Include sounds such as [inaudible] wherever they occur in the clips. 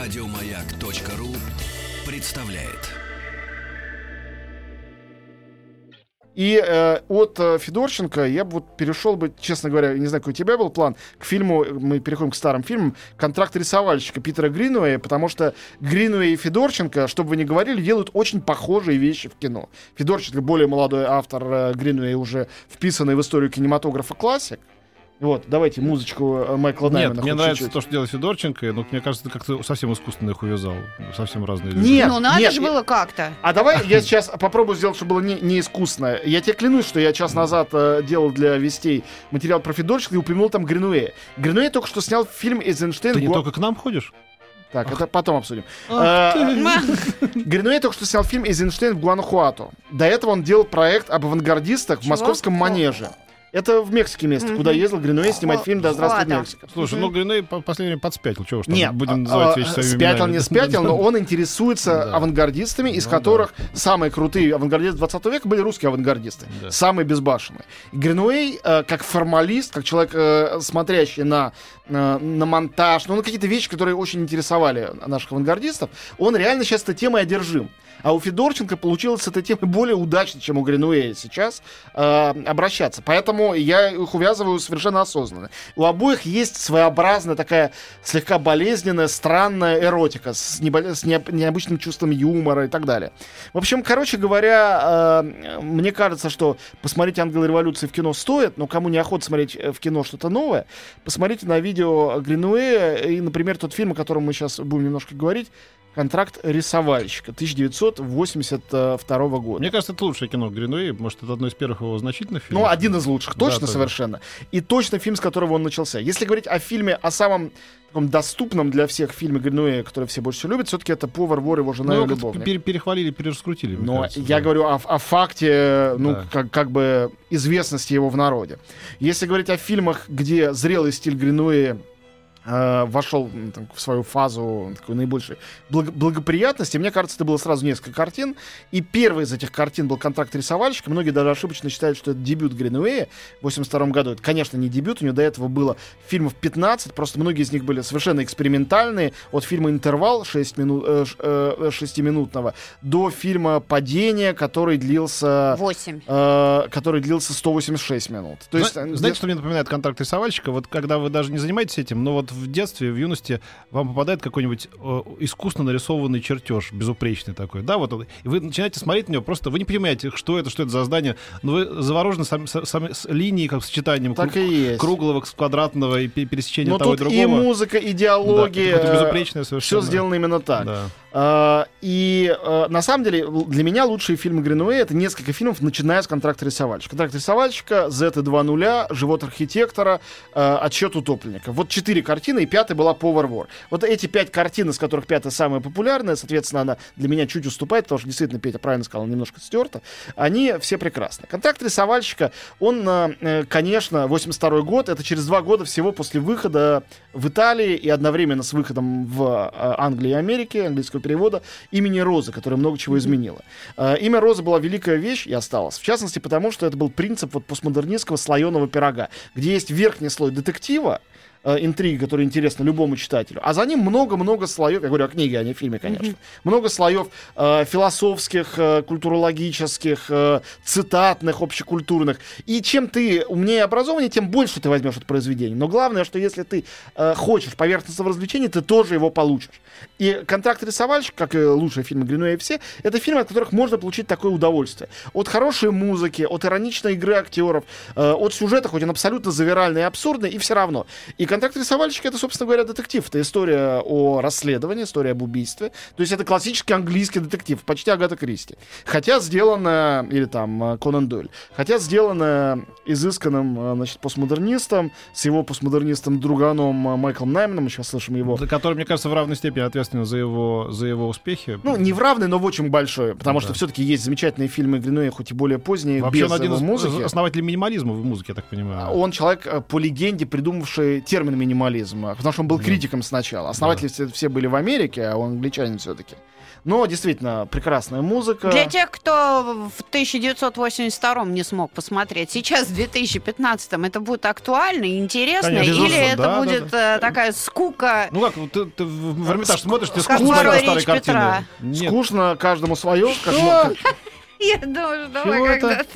Радиомаяк.ру представляет. И э, от э, Федорченко я бы вот перешел бы, честно говоря, не знаю, какой у тебя был план, к фильму, мы переходим к старым фильмам, «Контракт рисовальщика» Питера Гринуэя, потому что Гринуэй и Федорченко, чтобы вы не говорили, делают очень похожие вещи в кино. Федорченко более молодой автор, э, Гринуэй уже вписанный в историю кинематографа классик. Вот, давайте музычку э, Майкла Нет, Наймана. мне нравится чуть-чуть. то, что делает Федорченко, но мне кажется, ты как-то совсем искусственно их увязал. Совсем разные люди. Нет, ну надо нет, же было как-то. А давай я сейчас попробую сделать, чтобы было не, не искусно. Я тебе клянусь, что я час назад э, делал для вестей материал про Федорченко и упомянул там Гринуэя. Гринуэй только что снял фильм «Эйзенштейн». Ты не Гуа- только к нам ходишь? Так, это потом обсудим. Ах Э, [laughs] Гринуэй только что снял фильм «Эйзенштейн в Гуанахуато». До этого он делал проект об авангардистах в московском манеже. Это в Мексике место, куда ездил Гринуэй снимать фильм «Да здравствует Ладно. Мексика». Слушай, ну Гриней по последнее время подспятил. Чего уж там Нет, будем а, называть а, вещи своими спятил, именами. не спятил, но [laughs] он интересуется авангардистами, из Ну которых самые крутые авангардисты 20 века были русские авангардисты, самые безбашенные. Гринуэй, э, как формалист, как человек, э, смотрящий на, на, на монтаж, ну, на какие-то вещи, которые очень интересовали наших авангардистов, он реально сейчас этой темой одержим. А у Федорченко получилось с этой темой [laughs] более удачно, чем у Гринуэя сейчас э, обращаться. Поэтому я их увязываю совершенно осознанно. У обоих есть своеобразная такая слегка болезненная, странная эротика с, небо- с необ- необычным чувством юмора и так далее. В общем, короче говоря, э, мне кажется, что посмотреть «Ангелы революции» в кино стоит, но кому не охота смотреть э, в кино что-то новое, посмотрите на видео Гринуэя и, например, тот фильм, о котором мы сейчас будем немножко говорить, «Контракт рисовальщика» 1982 года. Мне кажется, это лучшее кино Гринуэй. Может, это одно из первых его значительных фильмов. Ну, один из лучших, Да, точно, тоже. совершенно. И точно фильм, с которого он начался. Если говорить о фильме, о самом таком доступном для всех фильме Гринуэя, который все больше всего любят, все-таки это «Повар, вор, его жена Ну, и любовник». пере- перехвалили, перераскрутили. Но кажется, я да. говорю о, о факте, ну, Да. как, как бы известности его в народе. Если говорить о фильмах, где зрелый стиль Гринуэя э, вошел м, там, в свою фазу такой наибольшей благо- благоприятности, мне кажется, это было сразу несколько картин. И первый из этих картин был «Контракт рисовальщика». Многие даже ошибочно считают, что это дебют Гринуэя в 82 году. Это, конечно, не дебют, у него до этого было фильмов 15, просто многие из них были совершенно экспериментальные. От фильма «Интервал» 6 минут, э, э, 6-минутного до фильма «Падение», который длился... Восемь. э, который длился 186 минут. То есть, Зна- э, Знаете, что мне напоминает контракт рисовальщика? Вот когда вы даже не занимаетесь этим, но вот в детстве, в юности вам попадает какой-нибудь э, искусно нарисованный чертеж, безупречный такой, да, вот, он, и вы начинаете смотреть на него, просто вы не понимаете, что это, что это за здание, но вы заворожены сам- са- сами- с линией, как сочетанием так круг- и есть. круглого квадратного и пе- пересечения Но того и тут другого. и музыка, и Да, диалоги, какое-то э, все сделано именно так. Да. А, и э, на самом деле для меня лучшие фильмы Гринуэя это несколько фильмов, начиная с контракта рисовальщика. Контракт рисовальщика, Z 2.0, Живот архитектора, э, Отсчет утопленника. Вот четыре картины, и пятая была Повар вор. Вот эти пять картин, из которых пятая самая популярная, соответственно, она для меня чуть уступает, потому что действительно Петя правильно сказал, немножко стерта. Они все прекрасны. Контракт рисовальщика, он, э, конечно, 82 год, это через два года всего после выхода в Италии и одновременно с выходом в Англии и Америке, английского перевода, имени Розы, которое много чего изменило. Э, Имя Розы была великая вещь и осталась. В частности, потому что это был принцип вот постмодернистского слоеного пирога, где есть верхний слой детектива, э, интриги, которые интересны любому читателю. А за ним много-много слоев, я говорю о книге, а не о фильме, конечно. Много слоев э, философских, э, культурологических, э, цитатных, общекультурных. И чем ты умнее и образованнее, тем больше ты возьмешь от произведения. Но главное, что если ты э, хочешь поверхностного развлечения, ты тоже его получишь. И «Контракт рисовальщик», как и лучшие фильмы Гринуэя все, это фильмы, от которых можно получить такое удовольствие. От хорошей музыки, от ироничной игры актеров, э, от сюжета, хоть он абсолютно завиральный и абсурдный, и все равно. И «Контракт рисовальщика» — это, собственно говоря, детектив. Это история о расследовании, история об убийстве. То есть это классический английский детектив, почти Агата Кристи. Хотя сделано, или там э, Конан Дойль, хотя сделано изысканным, э, значит, постмодернистом, с его постмодернистом друганом э, Майклом Найманом, мы сейчас слышим его За который, мне кажется, в равной степени ответственен за его, за его успехи. ну, не в равной, но в очень большой. Потому Да. что все-таки есть замечательные фильмы Гринуэя, хоть и более поздние, Вообще без он один из музыки. основателей минимализма в музыке, я так понимаю. Он человек, по легенде, придумавший термин термин минимализм, потому что он был критиком сначала. Основатели все, все были в Америке, а он англичанин все-таки. Но действительно прекрасная музыка. Для тех, кто в 1982 не смог посмотреть, сейчас в 2015 это будет актуально и интересно, Конечно, или безусловно, это да, да, будет да. э, такая скука? Ну как, ты, ты в Эрмитаж смотришь, ты скучно Марва на старой Ильич картине. Петра. Нет. Скучно каждому свое. как [laughs] Я думаю, что давай это?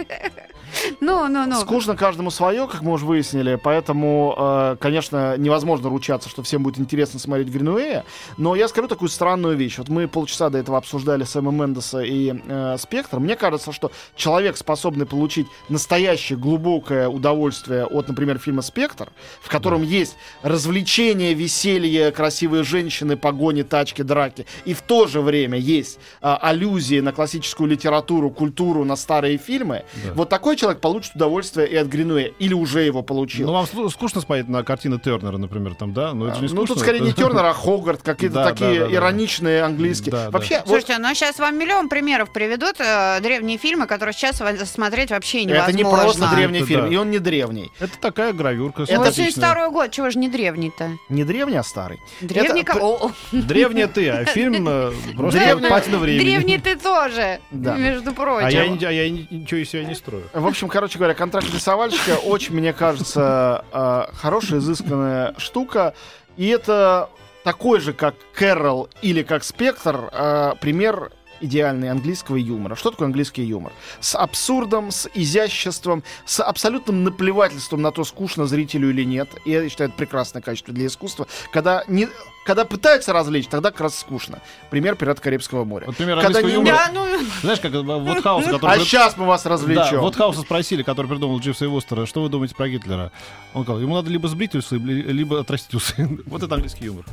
Ну, ну, ну. Скучно каждому свое, как мы уже выяснили, поэтому, э, конечно, невозможно ручаться, что всем будет интересно смотреть Гринуэя, но я скажу такую странную вещь. Вот мы полчаса до этого обсуждали Сэма Мендеса и э, Спектр. Мне кажется, что человек, способный получить настоящее глубокое удовольствие от, например, фильма «Спектр», в котором есть развлечение, веселье, красивые женщины, погони, тачки, драки, и в то же время есть а, аллюзии на классическую литературу, культуру, на старые фильмы, Да. вот такой человек получит удовольствие и от Гринуэя, или уже его получил. Ну, вам скучно смотреть на картины Тернера, например, там, да? Ну, это же не Ну, скучно. тут скорее не [laughs] Тернер, а Хогарт, какие-то Да, такие да, да, да. ироничные английские. Да, да. Вообще, вот Слушайте, ну сейчас вам миллион примеров приведут э, древние фильмы, которые сейчас смотреть вообще невозможно. это не просто древний Это фильм, да. и он не древний. Это такая гравюрка. Это- симпатичная. 82 год, чего же не древний-то? Не древний, а старый. Древний Это- О, о, Древняя ты, а [laughs] фильм э, просто Древняя- патина времени. Древний ты тоже, Да. между прочим. А я, а ничего из себя не строю. В общем, короче говоря, контракт рисовальщика очень, мне кажется, э, хорошая, изысканная штука. И это такой же, как Кэрол или как Спектр, э, пример идеальный английского юмора. Что такое английский юмор? С абсурдом, с изяществом, с абсолютным наплевательством на то, скучно зрителю или нет. И я считаю, это прекрасное качество для искусства. Когда, не, когда пытаются развлечь, тогда как раз скучно. Пример «Пират Карибского моря». Вот пример Когда английского не- юмора. Да, ну, Знаешь, как вот [laughs] А который... сейчас мы вас развлечем. вот Хауса спросили, который придумал Дживса и Вустера, что вы думаете про Гитлера? Он сказал, ему надо либо сбрить усы, ли- либо отрастить усы. [laughs] Вот это английский юмор.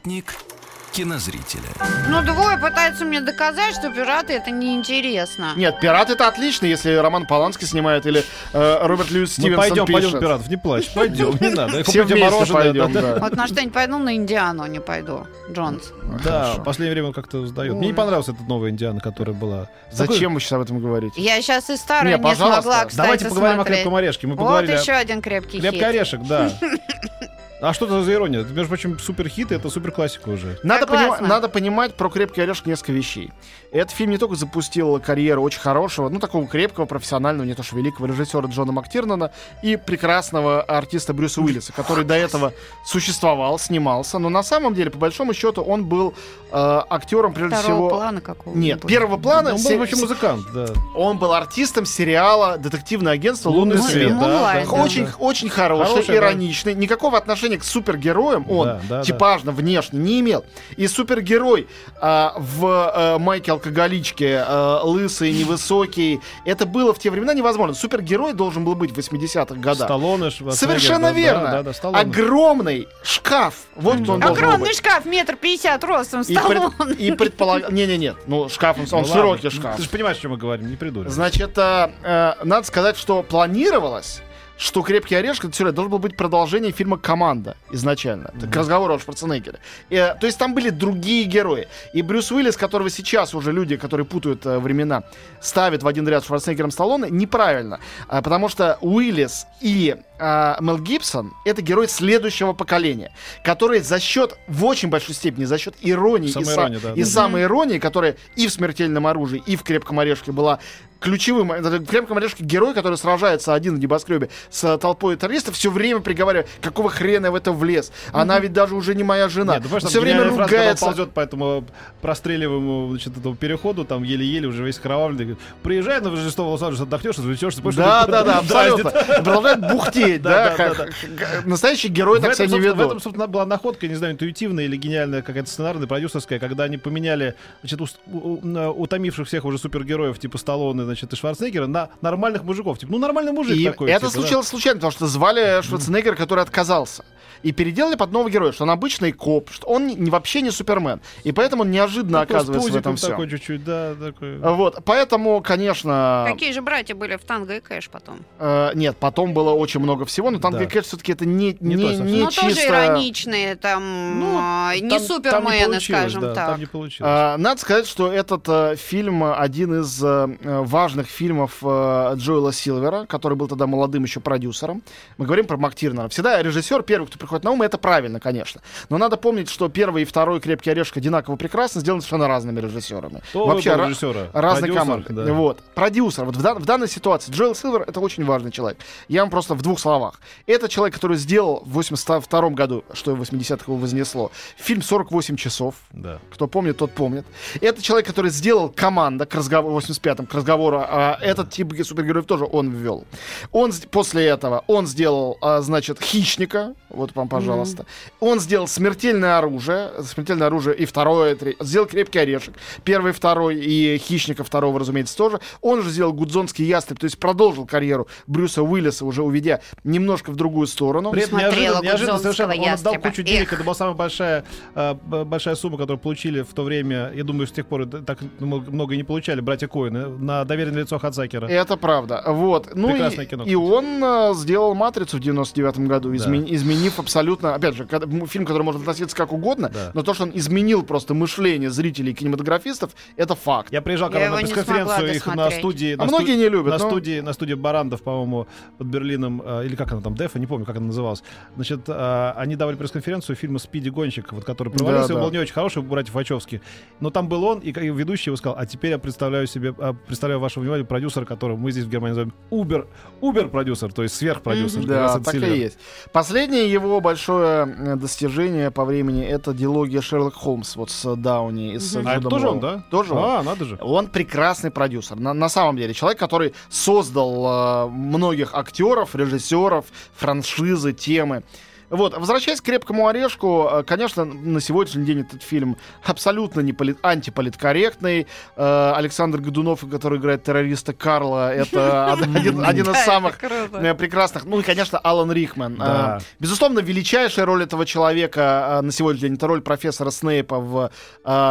Спутник кинозрителя. ну, двое пытаются мне доказать, что пираты это неинтересно. Нет, пират это отлично, если Роман Поланский снимает или э, Роберт Льюис Мы Стивенсон пойдем, пойдем пишет. в пиратов, не плачь, пойдем, не надо. [laughs] Все вместе мороженое, пойдем, да, да. Вот на что-нибудь пойду, на Индиану не пойду. Джонс. Да, Хорошо. в последнее время он как-то сдает. Мне не понравилась эта новая Индиана, которая была. Зачем вы сейчас об этом говорите? Я сейчас и старую Не, смогла, кстати, Давайте поговорим о крепком орешке. Мы Вот поговорили еще один крепкий Крепкий орешек, да. [laughs] А что это за ирония? Это, между прочим, супер хит, это супер классика уже. Надо, поним- надо понимать про «Крепкий орешек» несколько вещей. Этот фильм не только запустил карьеру очень хорошего, ну, такого крепкого, профессионального, не то что великого режиссера Джона Мактирнана и прекрасного артиста Брюса Уиллиса, который до этого существовал, снимался, но на самом деле, по большому счету, он был э, актером, прежде Второго всего... плана какого Нет, первого плана Он был, в общем, музыкант, да. он был артистом сериала «Детективное агентство «Лунный Лунный свет», свет». да, да, да. Очень, да. очень хороший, Хороший, да. ироничный. Никакого отношения к супергероям он Да, да, да. типажно, внешне не имел. И супергерой а, в а, майке алкоголичке, а, лысый, невысокий, это было в те времена невозможно. Супергерой должен был быть в 80-х годах. Сталлоне, Совершенно да, верно. Да, да, да, Сталлоне. Огромный шкаф. Вот кто он Огромный быть. шкаф, метр пятьдесят ростом, И, пред- Сталлоне. и предполаг... Не-не-не, ну шкаф, он, Ну ладно. широкий шкаф. Ты же понимаешь, о чем мы говорим, не придурим. Значит, э, надо сказать, что планировалось, что «Крепкий орешек» это сюжет должен был быть продолжение фильма «Команда» изначально. К разговору о Шварценеггере. Э, то есть там были другие герои. И Брюс Уиллис, которого сейчас уже люди, которые путают э, времена, ставят в один ряд с Шварценеггером Сталлоне, неправильно. А, потому что Уиллис и а, Мел Гибсон — это герой следующего поколения, которые за счет, в очень большой степени, за счет иронии и, са- Самоиронии, да, и да. самой иронии, которая и в «Смертельном оружии», и в «Крепком орешке» была ключевым. Это «Крепком орешке» герой, который сражается один в небоскребе с толпой террористов, все время приговаривает, какого хрена я в это влез? Она ведь даже уже не моя жена. Нет, ну, там все время фраза, ругается. ползет по этому простреливаемому значит, этому переходу, там еле-еле уже весь кровавленный. Приезжай на Рождество в Лос-Анджелес, отдохнешь, развлечешься. [laughs] [laughs] Да, да, да, абсолютно. Продолжает бухтеть, Да, настоящий герой так себя не собственно, в этом, ведут. собственно, была находка, не знаю, интуитивная или гениальная какая-то сценарная, продюсерская, когда они поменяли, значит, утомивших всех уже супергероев, типа Сталлоне, значит, Шварценеггера, на нормальных мужиков. Типа, ну, нормальный мужик И такой. это типа, да. случилось случайно, потому что звали Шварценеггера, который отказался. И переделали под нового героя, что он обычный коп, что он не, вообще не Супермен. И поэтому он неожиданно Ну, оказывается в этом все. такой чуть-чуть, да, такой. Вот, поэтому, конечно... Какие же братья были в Танго и Кэш потом? э, нет, потом было очень много всего, но Танго Да. и Кэш все-таки это не, Не не, то не ну, тоже ироничные, там, Ну, а, не Там- там супермены, получилось, скажем да, так. Там не получилось. А, Надо сказать, что этот э, фильм один из э, э, важных фильмов э, Джоэла Силвера, который был тогда молодым еще продюсером. Мы говорим про МакТирнера. Всегда режиссер первый, кто приходит на ум, и это правильно, конечно. Но надо помнить, что первый и второй «Крепкий орешек» одинаково прекрасно сделаны совершенно разными режиссерами. Кто Вообще режиссера? разные команды. да. Вот. Продюсер. Вот в, дан- в данной ситуации Джоэл Силвер — это очень важный человек. Я вам просто в двух словах. Это человек, который сделал в 82 году, что в 80-х его вознесло, фильм «48 часов». Да. Кто помнит, тот помнит. Это человек, который сделал команда к разговору, в 85-м, к разговору, а этот тип супергероев тоже он ввел. Он после этого, он сделал, а, значит, Хищника, вот вам, пожалуйста. Он сделал Смертельное оружие, Смертельное оружие и второе, тре- сделал Крепкий орешек, первый, второй и Хищника второго, разумеется, тоже. Он же сделал Гудзонский ястреб, то есть продолжил карьеру Брюса Уиллиса, уже уведя немножко в другую сторону. При этом Смотрела неожиданно, неожиданно совершенно он отдал ястреба. кучу денег. Эх. Это была самая большая, э, б- большая сумма, которую получили в то время. Я думаю, с тех пор это так много и не получали братья Коины на доверенное лицо Хадзакера. Это правда. Вот. Ну Прекрасное и, кино, и он э, сделал «Матрицу» в 99 году, Да. измен- изменив абсолютно... Опять же, когда- фильм, который может относиться как угодно, Да. но то, что он изменил просто мышление зрителей и кинематографистов, это факт. Я приезжал когда на пресс-конференцию их на студии. А на многие не любят, На но- студии, на студии Барандов, по-моему, под Берлином, э, или как она там, Дефа, не помню, как она называлась. Значит, э, они давали пресс-конференцию фильма «Спиди Гонщик», вот, который провалился, Да, он да. был не очень хороший братьев Вачовски. Но там был он, и, как- и ведущий его сказал, а теперь я представляю себе, а, представляю вашему вниманию продюсера, которого мы здесь в Германии называем Убер, Убер-продюсер, то есть сверхпродюсер. как Да, так и Сильвер. есть. Последнее его большое э, достижение по времени это дилогия Шерлок Холмс вот с Дауни и с Мгм. А это тоже он, да? Тоже он. А, надо же. Он прекрасный продюсер. На, на самом деле, человек, который создал э, многих актеров, режиссеров, франшизы, темы. Вот, возвращаясь к крепкому орешку, э, конечно, на сегодняшний день этот фильм абсолютно не полит- антиполиткорректный. Э, Александр Годунов, который играет террориста Карла, это [laughs] один, один из самых э, прекрасных. Ну и, конечно, Алан Рихман. Да. Безусловно, величайшая роль этого человека на сегодняшний день это роль профессора Снейпа в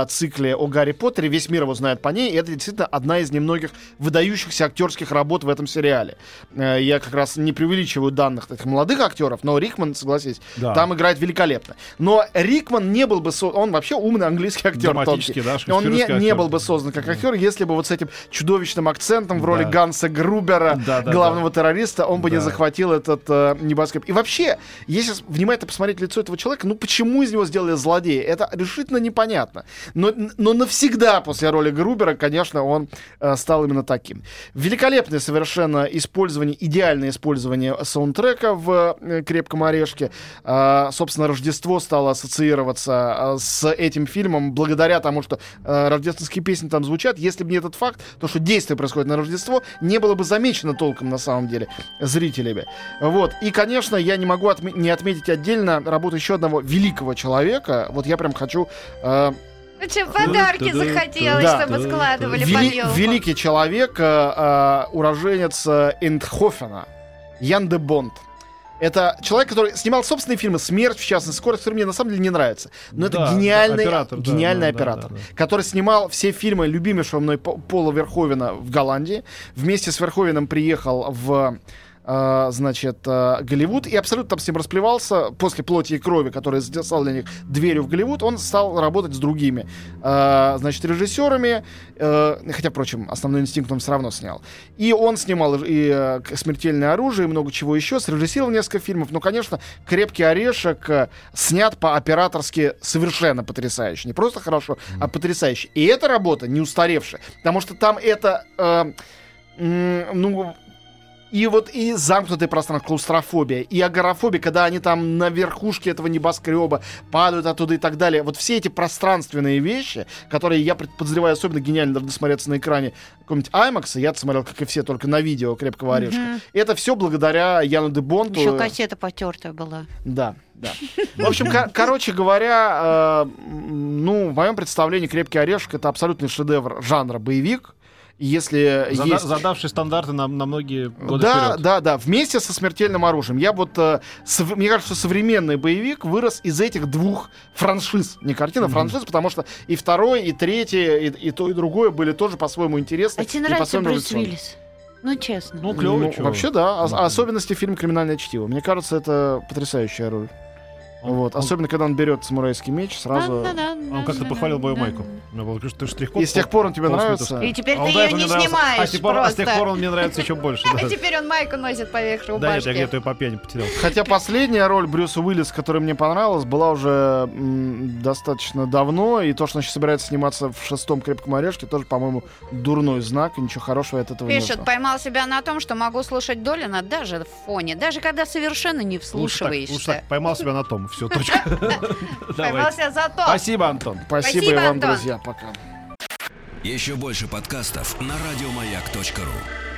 цикле о Гарри Поттере. Весь мир его знает по ней. И это действительно одна из немногих выдающихся актерских работ в этом сериале. Я как раз не преувеличиваю данных таких молодых актеров, но Рихман, согласись, Да. там играет великолепно. Но Рикман не был бы... со- Он вообще умный английский актер. Тонкий. да, Он не, шекспировский не актер. был бы создан как актер, если бы вот с этим чудовищным акцентом в роли Да. Ганса Грубера, Да, да, главного террориста, он бы не Да. захватил этот э, небоскреб. И вообще, если внимательно посмотреть лицо этого человека, ну почему из него сделали злодея? Это решительно непонятно. Но, но навсегда после роли Грубера, конечно, он э, стал именно таким. Великолепное совершенно использование, идеальное использование саундтрека в э, «Крепком орешке». Э, собственно, Рождество стало ассоциироваться э, с этим фильмом благодаря тому, что э, рождественские песни там звучат. Если бы не этот факт, то, что действие происходит на Рождество, не было бы замечено толком на самом деле зрителями. Вот. И, конечно, я не могу отме- не отметить отдельно работу еще одного великого человека. Вот я прям хочу э, Ну что, подарки захотелось, Да. чтобы складывали Вели- под елку. великий человек, э, э, уроженец Эндхофена, Ян де Бонд. Это человек, который снимал собственные фильмы «Смерть», в частности, «Скорость», который мне на самом деле не нравится. Но Да, это гениальный, да, оператор, да, гениальный да, да, оператор, да, да. который снимал все фильмы любимейшего мной По- Пола Верховена в Голландии. Вместе с Верховеном приехал в значит, э, Голливуд и абсолютно там с ним расплевался. После «Плоти и крови», который стал для них дверью в Голливуд, он стал работать с другими, э, значит, режиссерами, хотя, впрочем, «Основной инстинкт» он все равно снял. И он снимал и «Смертельное оружие», и много чего еще, срежиссировал несколько фильмов, но, конечно, «Крепкий орешек» снят по-операторски совершенно потрясающе. Не просто хорошо, а потрясающе. И эта работа не устаревшая, потому что там это... э, ну, и вот и замкнутое пространство, клаустрофобия, и агорафобия, когда они там на верхушке этого небоскреба падают оттуда и так далее. Вот все эти пространственные вещи, которые я подозреваю особенно гениально должны смотреться на экране какого-нибудь IMAX, я смотрел, как и все, только на видео «Крепкого орешка». Мгм. Это все благодаря Яну де Бонту. Еще кассета потертая была. Да, да. В общем, кор- короче говоря, э, ну, в моем представлении «Крепкий орешек» — это абсолютный шедевр жанра боевик. Если Зада- есть... Задавший стандарты на, на многие годы Да, вперед. да, да. Вместе со смертельным оружием. Я вот, э, сов- мне кажется, что современный боевик вырос из этих двух франшиз. Не картина, а франшиз, потому что и второй, и третий, и, и то, и другое были тоже по-своему интересны. А тебе нравится Брюс. Уиллис? Ну, честно. Ну, клевый, Ну, вообще, да. А- Ну. а особенности фильма «Криминальное чтиво». Мне кажется, это потрясающая роль. Вот. он- Особенно, когда он берет самурайский меч, сразу... Он как-то похвалил мою майку. У меня было, ты штрих-код И с тех пор он тебе нравится? И теперь А ты ее не снимаешь А с тех пор- а с тех пор он мне нравится еще больше. да. А теперь он майку носит поверх Да, рубашки. я где-то ее по пьяни потерял. Хотя последняя роль Брюса Уиллиса, которая мне понравилась, была уже м, достаточно давно, и то, что он сейчас собирается сниматься в шестом крепком орешке, тоже, по-моему, дурной знак, и ничего хорошего от этого Пишет, вышло. поймал себя на том, что могу слушать Долина даже в фоне, даже когда совершенно не Лучше так, вслушиваешься. лучше так. Поймал себя на том. Все, точка. Поймал [laughs] Давайте. себя за то. Спасибо, Антон. Спасибо, Спасибо, и вам, Антон. друзья, пока. Еще больше подкастов на радиомаяк.ру.